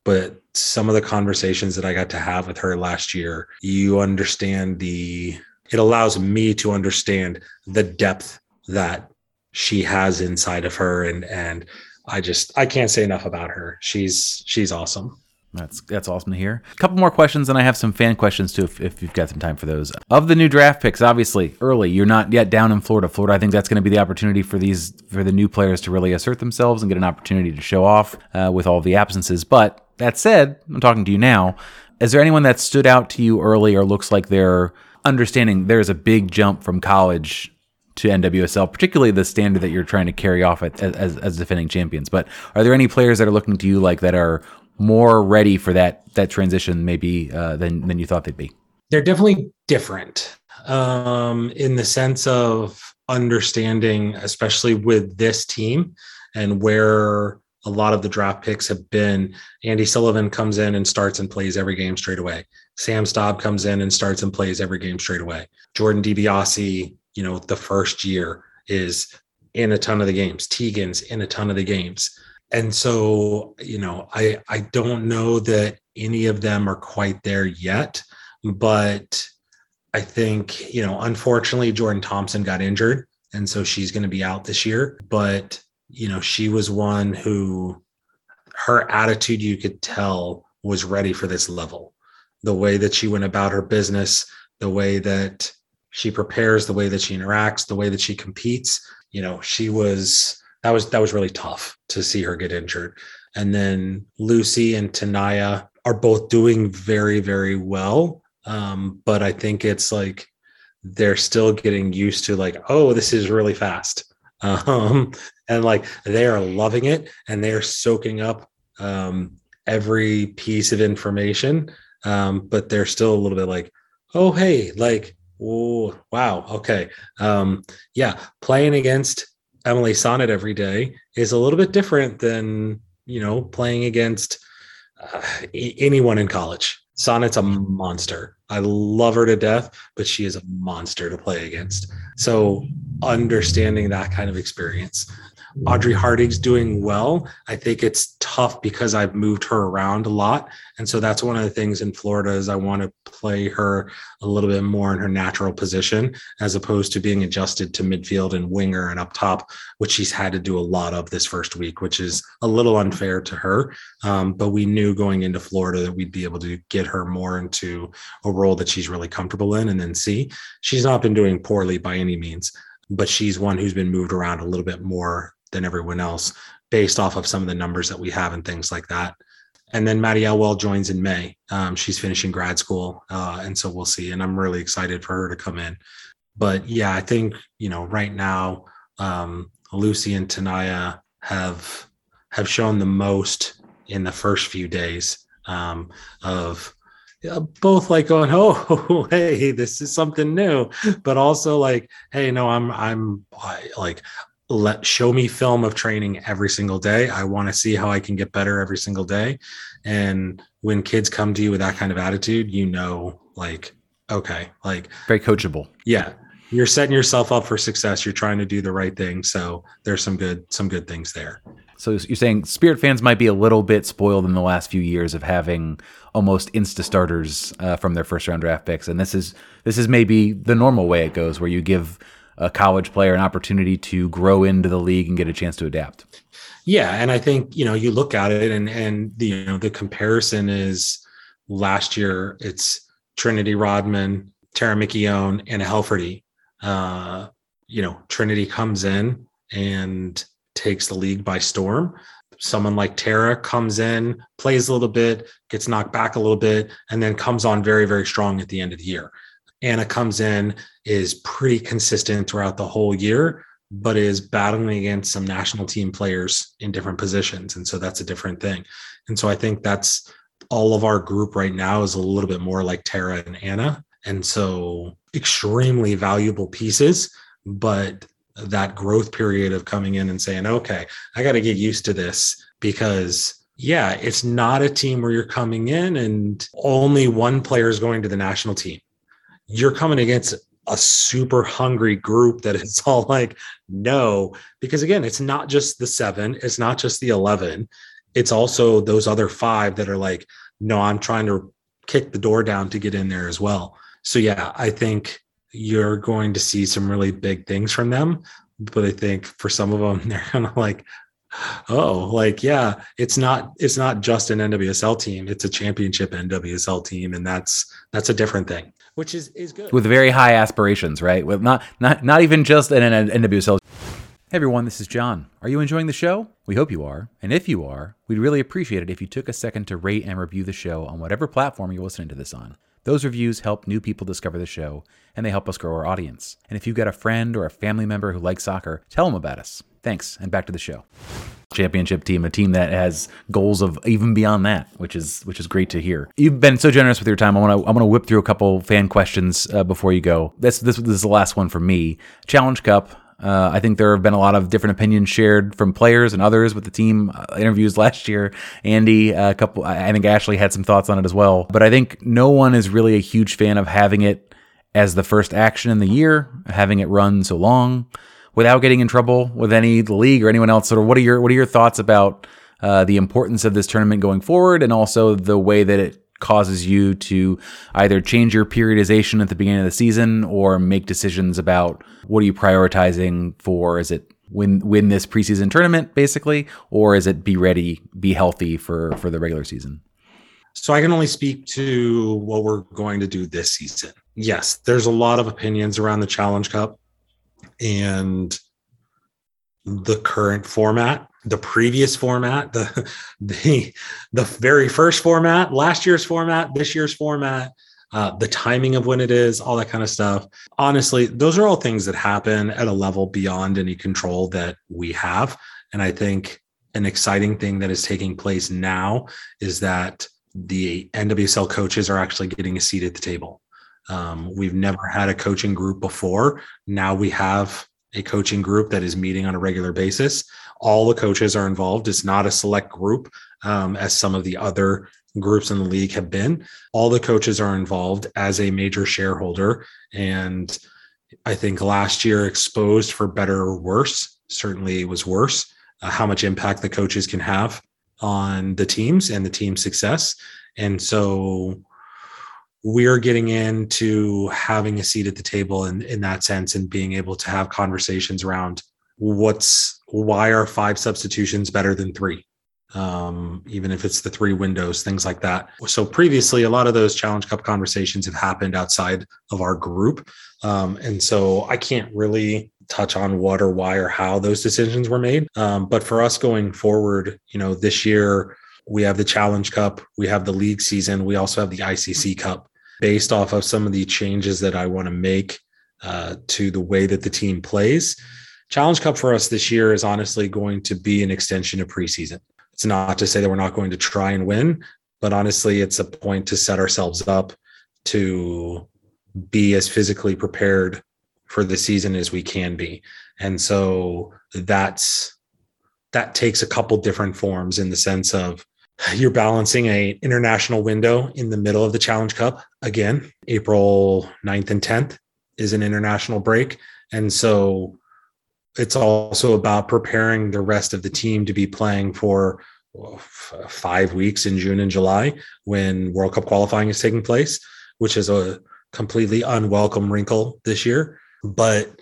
but some of the conversations that I got to have with her last year, you understand the it allows me to understand the depth that she has inside of her and and I just I can't say enough about her. She's she's awesome. That's that's awesome to hear. A couple more questions, and I have some fan questions too, if, if you've got some time for those. Of the new draft picks, obviously early, you're not yet down in Florida. Florida, I think that's going to be the opportunity for these for the new players to really assert themselves and get an opportunity to show off uh, with all the absences. But that said, I'm talking to you now. Is there anyone that stood out to you early, or looks like they're understanding there's a big jump from college to NWSL, particularly the standard that you're trying to carry off at, as, as defending champions. But are there any players that are looking to you like that are more ready for that that transition maybe uh, than than you thought they'd be? They're definitely different um, in the sense of understanding, especially with this team and where a lot of the draft picks have been. Andi Sullivan comes in and starts and plays every game straight away. Sam Staab comes in and starts and plays every game straight away. Jordan DiBiase, you know, the first year is in a ton of the games. Tegan's in a ton of the games and so you know i i don't know that any of them are quite there yet but i think you know unfortunately jordan thompson got injured and so she's going to be out this year. But you know she was one who her attitude you could tell was ready for this level. The way that she went about her business the way that she prepares the way that she interacts the way that she competes you know she was that was that was really tough to see her get injured. And then Lucy and Tinaya are both doing very very well, um, but I think it's like they're still getting used to like oh this is really fast, (laughs) um, and like they are loving it and they are soaking up um, every piece of information, um, but they're still a little bit like oh hey like oh wow okay. Um, yeah playing against Emily Sonnett every day is a little bit different than you know playing against uh, anyone in college. Sonnett's a monster. I love her to death, but she is a monster to play against. So understanding that kind of experience Audrey Harding's doing well. I think it's tough because I've moved her around a lot. And so that's one of the things in Florida is I want to play her a little bit more in her natural position as opposed to being adjusted to midfield and winger and up top, which she's had to do a lot of this first week, which is a little unfair to her. Um, but we knew going into Florida that we'd be able to get her more into a role that she's really comfortable in and then see. She's not been doing poorly by any means but she's one who's been moved around a little bit more than everyone else based off of some of the numbers that we have and things like that. And then Maddie Elwell joins in May. Um, she's finishing grad school, uh, and so we'll see. And I'm really excited for her to come in. But yeah, I think you know right now um, Lucy and Tinaya have have shown the most in the first few days um, of both like going, (laughs) oh, hey, this is something new, but also like, hey, no, I'm I'm like let show me film of training every single day. I want to see how I can get better every single day. And when kids come to you with that kind of attitude, you know, like, okay, like very coachable. Yeah. You're setting yourself up for success. You're trying to do the right thing. So there's some good, some good things there. So you're saying Spirit fans might be a little bit spoiled in the last few years of having almost insta starters uh, from their first round draft picks, and this is this is maybe the normal way it goes, where you give a college player an opportunity to grow into the league and get a chance to adapt. Yeah, and I think you know you look at it, and and the you know the comparison is last year it's Trinity Rodman, Tara McKeown, and Heilferty. Uh, you know, Trinity comes in and takes the league by storm. Someone like Tara comes in, plays a little bit, gets knocked back a little bit, and then comes on very, very strong at the end of the year. Anna comes in, is pretty consistent throughout the whole year, but is battling against some national team players in different positions. And so that's a different thing. And so I think that's all of our group right now is a little bit more like Tara and Anna. And so extremely valuable pieces, but that growth period of coming in and saying, okay, I got to get used to this because yeah, it's not a team where you're coming in and only one player is going to the national team. You're coming against a super hungry group that is all like, no, because again, it's not just the seven, it's not just the 11, it's also those other five that are like, no, I'm trying to kick the door down to get in there as well. So, yeah, I think you're going to see some really big things from them. But I think for some of them, (laughs) they're kind of like, oh, like, yeah, it's not it's not just an NWSL team, it's a championship NWSL team. And that's that's a different thing, which is is good. With very high aspirations, right? With not not not even just an, an NWSL. Hey everyone, this is Jon. Are you enjoying the show? We hope you are. And if you are, we'd really appreciate it if you took a second to rate and review the show on whatever platform you're listening to this on. Those reviews help new people discover the show, and they help us grow our audience. And if you've got a friend or a family member who likes soccer, tell them about us. Thanks, and back to the show. Championship team, a team that has goals of even beyond that, which is which is great to hear. You've been so generous with your time. I want to I want to whip through a couple fan questions uh, before you go. This, this this is the last one for me. Challenge Cup. Uh, I think there have been a lot of different opinions shared from players and others with the team uh, interviews (laughs) last year. Andi, a couple, I think Ashley had some thoughts on it as well. But I think no one is really a huge fan of having it as the first action in the year, having it run so long without getting in trouble with any the league or anyone else. Sort of, what are your what are your thoughts about uh, the importance of this tournament going forward, and also the way that it causes you to either change your periodization at the beginning of the season or make decisions about what are you prioritizing for? Is it win win this preseason tournament basically or is it be ready be healthy for for the regular season? So i can only speak to what we're going to do this season. Yes there's a lot of opinions around the challenge cup and the current format the previous format, the (laughs) the the very first format, last year's format, this year's format, uh, the timing of when it is, all that kind of stuff. Honestly, those are all things that happen at a level beyond any control that we have. And I think an exciting thing that is taking place now is that the NWSL coaches are actually getting a seat at the table. Um, we've never had a coaching group before. Now we have a coaching group that is meeting on a regular basis all the coaches are involved. It's not a select group um, as some of the other groups in the league have been. All the coaches are involved as a major shareholder. And I think last year exposed for better or worse, certainly was worse, uh, how much impact the coaches can have on the teams and the team's success. And so we're getting into having a seat at the table in, in that sense and being able to have conversations around what's why are five substitutions better than three? Um, even if it's the three windows things like that. So previously a lot of those challenge cup conversations have happened outside of our group. Um, and so i can't really touch on what or why or how those decisions were made. Um, but for us going forward you know this year we have the challenge cup we have the league season we also have the icc cup based off of some of the changes that i want to make uh, to the way that the team plays Challenge Cup for us this year is honestly going to be an extension of preseason. It's not to say that we're not going to try and win, but honestly, it's a point to set ourselves up to be as physically prepared for the season as we can be. And so that's that takes a couple different forms in the sense of you're balancing a international window in the middle of the challenge cup. Again april 9th and 10th is an international break. And so it's also about preparing the rest of the team to be playing for five weeks in june and july when world cup qualifying is taking place which is a completely unwelcome wrinkle this year. But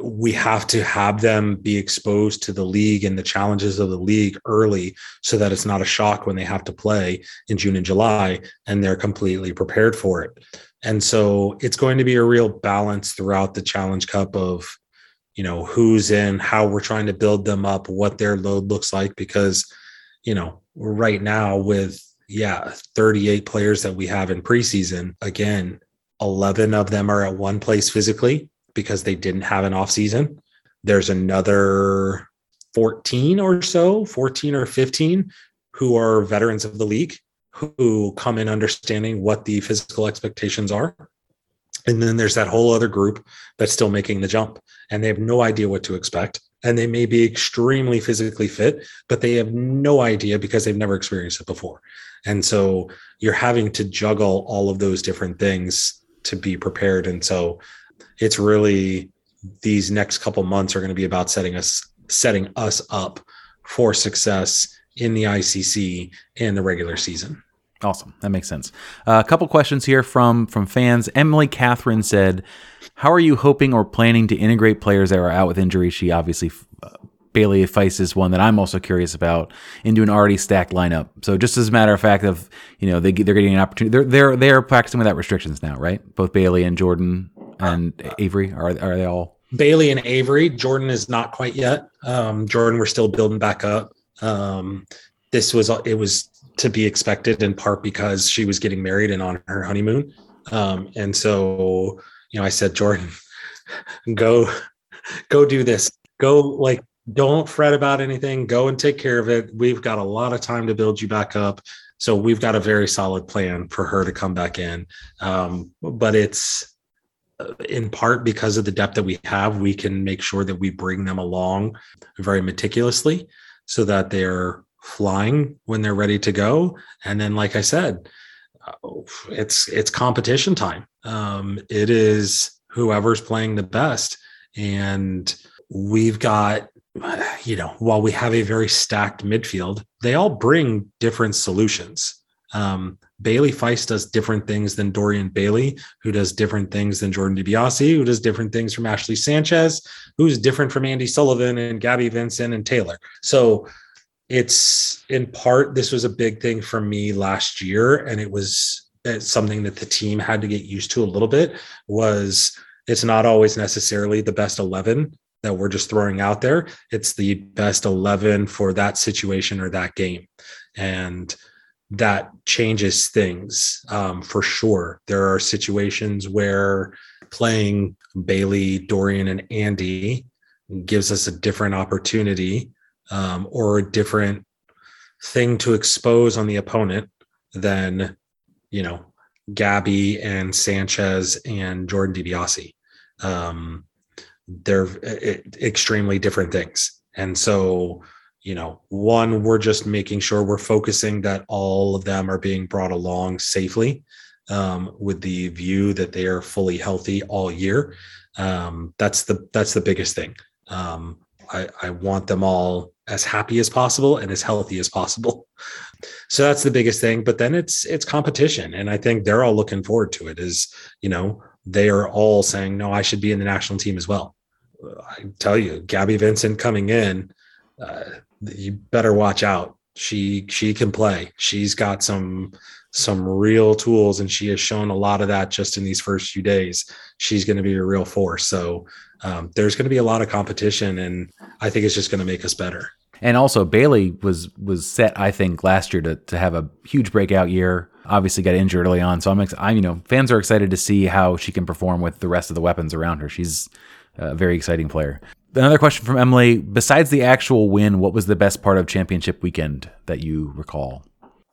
we have to have them be exposed to the league and the challenges of the league early so that it's not a shock when they have to play in June and July and they're completely prepared for it. And so it's going to be a real balance throughout the Challenge Cup of, you know, who's in, how we're trying to build them up, what their load looks like, because, you know, right now with, yeah, 38 players that we have in preseason, again, 11 of them are at one place physically because they didn't have an off season. There's another 14 or so, 14 or 15 who are veterans of the league who come in understanding what the physical expectations are. And then there's that whole other group that's still making the jump and they have no idea what to expect. And they may be extremely physically fit, but they have no idea because they've never experienced it before. And so you're having to juggle all of those different things to be prepared. And so it's really these next couple months are going to be about setting us setting us up for success in the ICC and the regular season. Awesome, that makes sense. Uh, a couple questions here from from fans. Emily Catherine said, "How are you hoping or planning to integrate players that are out with injury?" She obviously uh, Bayley Feist is one that I'm also curious about into an already stacked lineup. So just as a matter of fact, of you know they they're getting an opportunity. They're they're they're practicing without restrictions now, right? Both Bayley and Jordan and Avery? Are are they all Bayley and Avery? Jordan is not quite yet. Um, Jordan, we're still building back up. Um, this was it was to be expected in part because she was getting married and on her honeymoon, um, and so you know I said Jordan, (laughs) go go do this. Go like don't fret about anything. Go and take care of it. We've got a lot of time to build you back up. So we've got a very solid plan for her to come back in. Um, but it's in part because of the depth that we have, we can make sure that we bring them along very meticulously so that they're flying when they're ready to go. And then, like I said, uh, it's it's competition time. Um, it is whoever's playing the best, and we've got you know while we have a very stacked midfield, they all bring different solutions. Um, Bayley Feist does different things than Dorian Bailey, who does different things than Jordan DiBiase, who does different things from Ashley Sanchez, who's different from Andi Sullivan and Gabby Vincent and Taylor. So it's in part, this was a big thing for me last year. And it was uh, something that the team had to get used to a little bit was it's not always necessarily the best 11 that we're just throwing out there. It's the best 11 for that situation or that game. And that changes things um, for sure. There are situations where playing Bailey, Dorian, and Andi gives us a different opportunity um, or a different thing to expose on the opponent than, you know, Gabby and Sanchez and Jordan DiBiase. Um, they're it, extremely different things. And so you know, one, we're just making sure we're focusing that all of them are being brought along safely um, with the view that they are fully healthy all year. Um, that's the that's the biggest thing. Um, I, I want them all as happy as possible and as healthy as possible. So that's the biggest thing. But then it's it's competition, and I think they're all looking forward to it. Is you know they are all saying, no, I should be in the national team as well. I tell you, Gabby Vincent coming in. Uh, you better watch out. She she can play. She's got some some real tools and she has shown a lot of that just in these first few days. She's going to be a real force. So um, there's going to be a lot of competition and I think it's just going to make us better. And also Bayley was was set I think last year to to have a huge breakout year. Obviously got injured early on, so I'm I you know fans are excited to see how she can perform with the rest of the weapons around her. She's a very exciting player. Another question from Emily. Besides the actual win, what was the best part of championship weekend that you recall?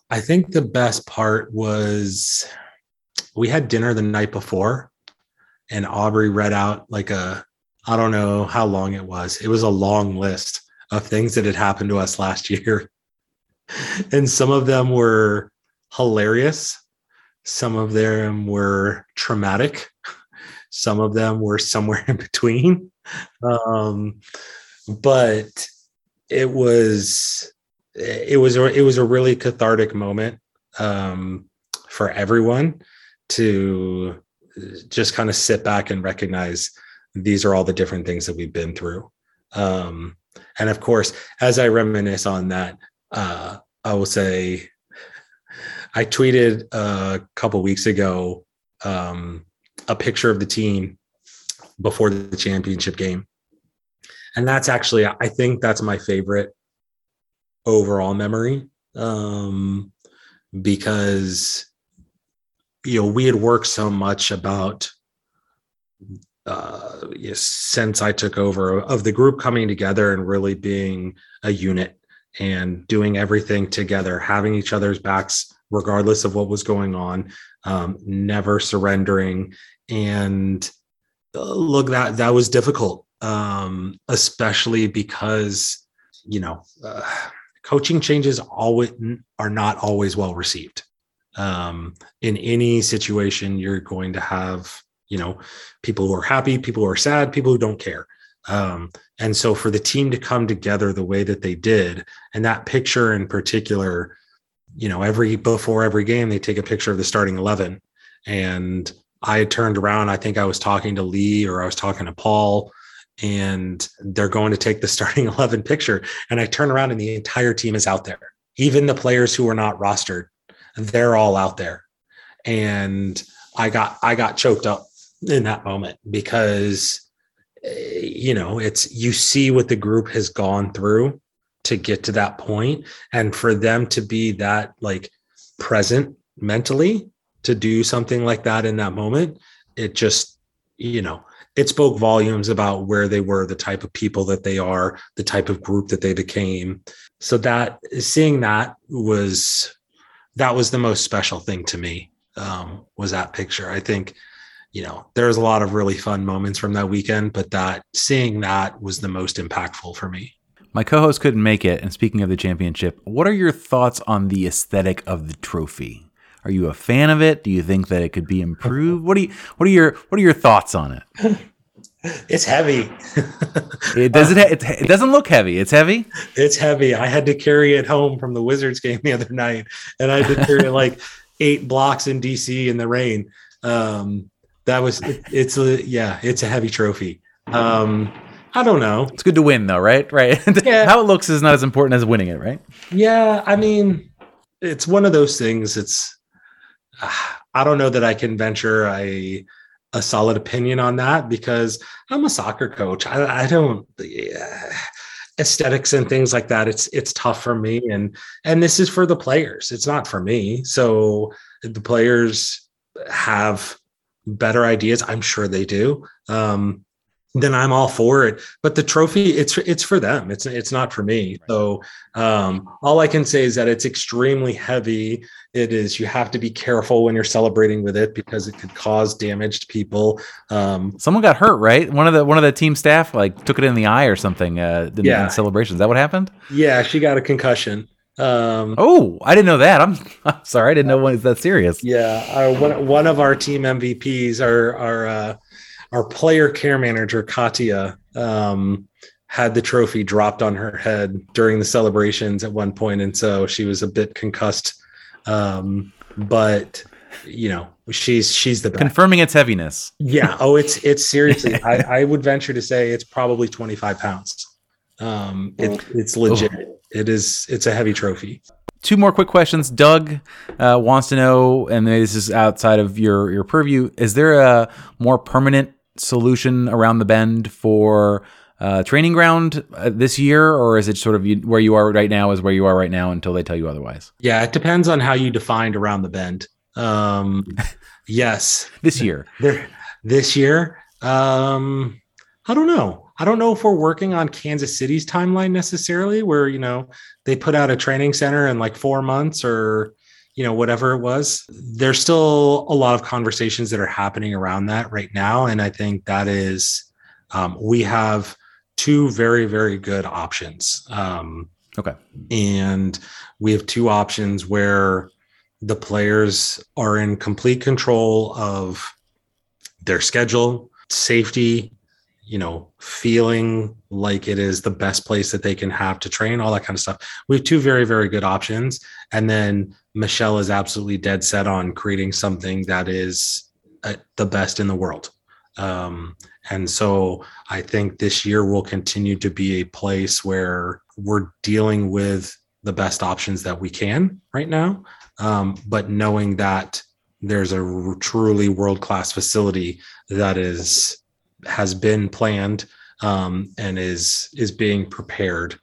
I think the best part was we had dinner the night before and Aubrey read out like a I don't know how long it was. It was a long list of things that had happened to us last year. (laughs) and some of them were hilarious. Some of them were traumatic. (laughs) Some of them were somewhere (laughs) in between. Um, but it was it was it was a really cathartic moment um, for everyone to just kind of sit back and recognize these are all the different things that we've been through. Um, and of course, as I reminisce on that, uh, I will say I tweeted a couple weeks ago um, a picture of the team before the championship game. And that's actually, I think that's my favorite overall memory um, because, you know, we had worked so much about uh, since I took over of the group coming together and really being a unit and doing everything together, having each other's backs regardless of what was going on, um, never surrendering. And uh, look, that that was difficult, um, especially because you know uh, coaching changes always are not always well received. Um, in any situation, you're going to have you know people who are happy people who are sad people who don't care um, and so for the team to come together the way that they did and that picture in particular you know every before every game they take a picture of the starting 11 and i had turned around i think i was talking to lee or i was talking to paul and they're going to take the (laughs) starting 11 picture. And i turn around and the entire team is out there. Even the players who are not rostered they're all out there. And i got i got choked up in that moment because eh, you know it's you see what the group has gone through to get to that point. And for them to be that like present mentally to do something like that in that moment it just you know it spoke volumes about where they were the type of people that they are the type of group that they became so that seeing that was that was the most special thing to me um, was that picture i think you know, there's a lot of really fun moments from that weekend, but that seeing that was the most impactful for me. My co-host couldn't make it, and speaking of the championship, what are your thoughts on the aesthetic of the trophy? Are you a fan of it? Do you think that it could be (laughs) improved? What do you what are your what are your thoughts on it? (laughs) It's heavy. it does it, it it doesn't look heavy. It's heavy. It's heavy. I had to carry it home from the Wizards game the other night, and I had to carry it like (laughs) eight blocks in DC in the rain. Um, that was it, it's a yeah, it's a heavy trophy. Um, I don't know. It's good to win though, right? Right. Yeah. How it looks is not as important as winning it, right? Yeah, I mean, it's one of those things. It's uh, I don't know that I can venture a a solid opinion on that because I'm a soccer coach. I, I don't yeah, aesthetics and things like that. It's it's tough for me, and and this is for the players. It's not for me. So the players have better ideas, I'm sure they do. Um, then I'm all for it. But the trophy, it's it's for them. It's it's not for me. So um, all I can say is that it's extremely heavy. It is. You have to be careful when you're celebrating with it because it could cause damage to people. Um, Someone got hurt, right? One of the one of the team staff like took it in the eye or something. Uh, in, yeah. in celebrations. Is that what happened? Yeah, she got a concussion. Um, oh, I didn't know that. I'm, (laughs) I'm sorry, I didn't know it's that serious. Yeah, our, one one of our team MVPs, our our uh, our player care manager Katia, um, had the trophy dropped on her head during the celebrations at one point, and so she was a bit concussed. Um, but you know, she's she's the best. confirming its heaviness. Yeah. Oh, it's it's seriously. (laughs) I, I would venture to say it's probably twenty five pounds. Um, it, it's legit. Oh it is it's a heavy trophy. Two more quick questions. Doug uh, wants to know, and this is outside of your your purview. Is there a more permanent solution around the bend for uh, training ground uh, this year, or is it sort of you, where you are right now is where you are right now until they tell you otherwise? Yeah, it depends on how you defined around the bend. Um, (laughs) yes, this year. (laughs) this year, um, I don't know. I don't know if we're working on Kansas City's timeline necessarily, where you know they put out a training center in like four months, or you know, whatever it was. There's still a lot of conversations that are happening around that right now. And I think that is, um, we have two very, very good options. Um, okay. And we have two options where the players are in complete control of their schedule, safety, you know, feeling like it is the best place that they can have to train, all that kind of stuff. We have two very, very good options. And then Michelle is absolutely dead set on creating something that is uh, the best in the world. Um, and so I think this year will continue to be a place where we're dealing with the best options that we can right now. Um, but knowing that there's a truly world class facility that is has been planned um, and is is being prepared.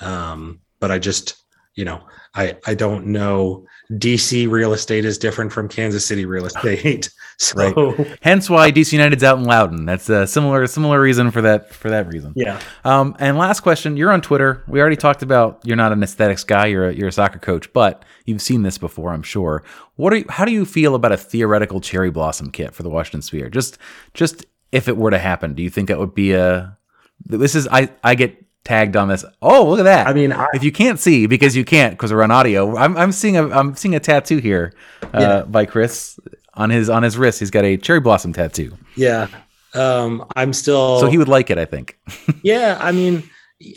Um, but I just, you know, I I don't know. DC real estate is different from Kansas City real (laughs) estate. so right. hence why DC United's out in Loudoun. That's a similar similar reason for that for that reason. Yeah. Um, and last question, you're on Twitter. We already talked about you're not an aesthetics guy. You're a, you're a soccer coach, but you've seen this before, I'm sure. What are you, how do you feel about a theoretical cherry blossom kit for the Washington Spirit? Just just if it were to happen, do you think that would be a? This is I I get tagged on this. Oh, look at that! I mean, I, if you can't see because you can't because we're on audio, I'm I'm seeing a I'm seeing a tattoo here uh, yeah. by Kris on his on his wrist. He's got a cherry blossom tattoo. Yeah, um, I'm still. So he would like it, I think. (laughs) yeah, I mean,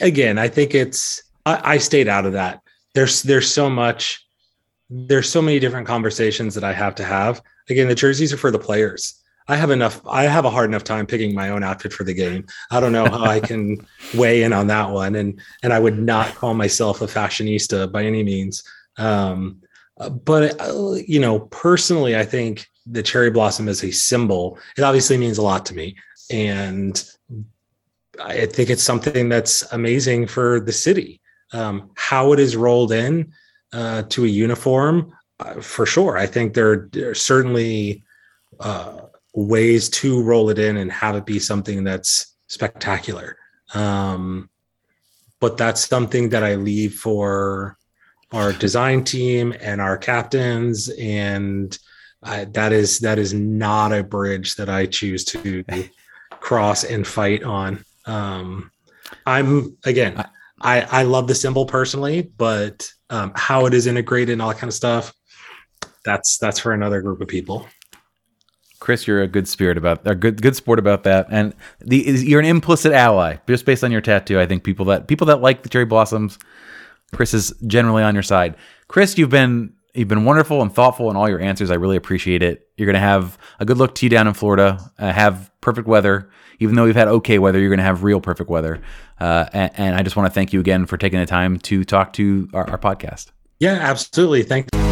again, I think it's. I, I stayed out of that. There's there's so much. There's so many different conversations that I have to have. Again, the jerseys are for the players I have enough. I have a hard enough time picking my own outfit for the game. I don't know how I (laughs) can weigh in on that one, and and I would not call myself a fashionista by any means. Um, but uh, you know, personally, I think the cherry blossom is a symbol. It obviously means a lot to me, and I think it's something that's amazing for the city. Um, how it is rolled in uh, to a uniform, uh, for sure. I think there, there are certainly. Uh, ways to roll it in and have it be something that's spectacular. Um, but that's something that I leave for our design team and our captains, and I, that is that is not a bridge that I choose to (laughs) cross and fight on. Um, I'm again, I I love the symbol personally, but um, how it is integrated and all that kind of stuff, that's that's for another group of people. Kris, you're a good spirit about a good good sport about that, and the you're an implicit ally just based on your tattoo. I think people that people that like the cherry blossoms, Kris is generally on your side. Kris, you've been you've been wonderful and thoughtful in all your answers. I really appreciate it. You're gonna have a good look you down in Florida. Uh, have perfect weather, even though we've had okay weather. You're gonna have real perfect weather, uh, and, and, I just want to thank you again for taking the time to talk to our, our podcast. Yeah, absolutely. Thanks.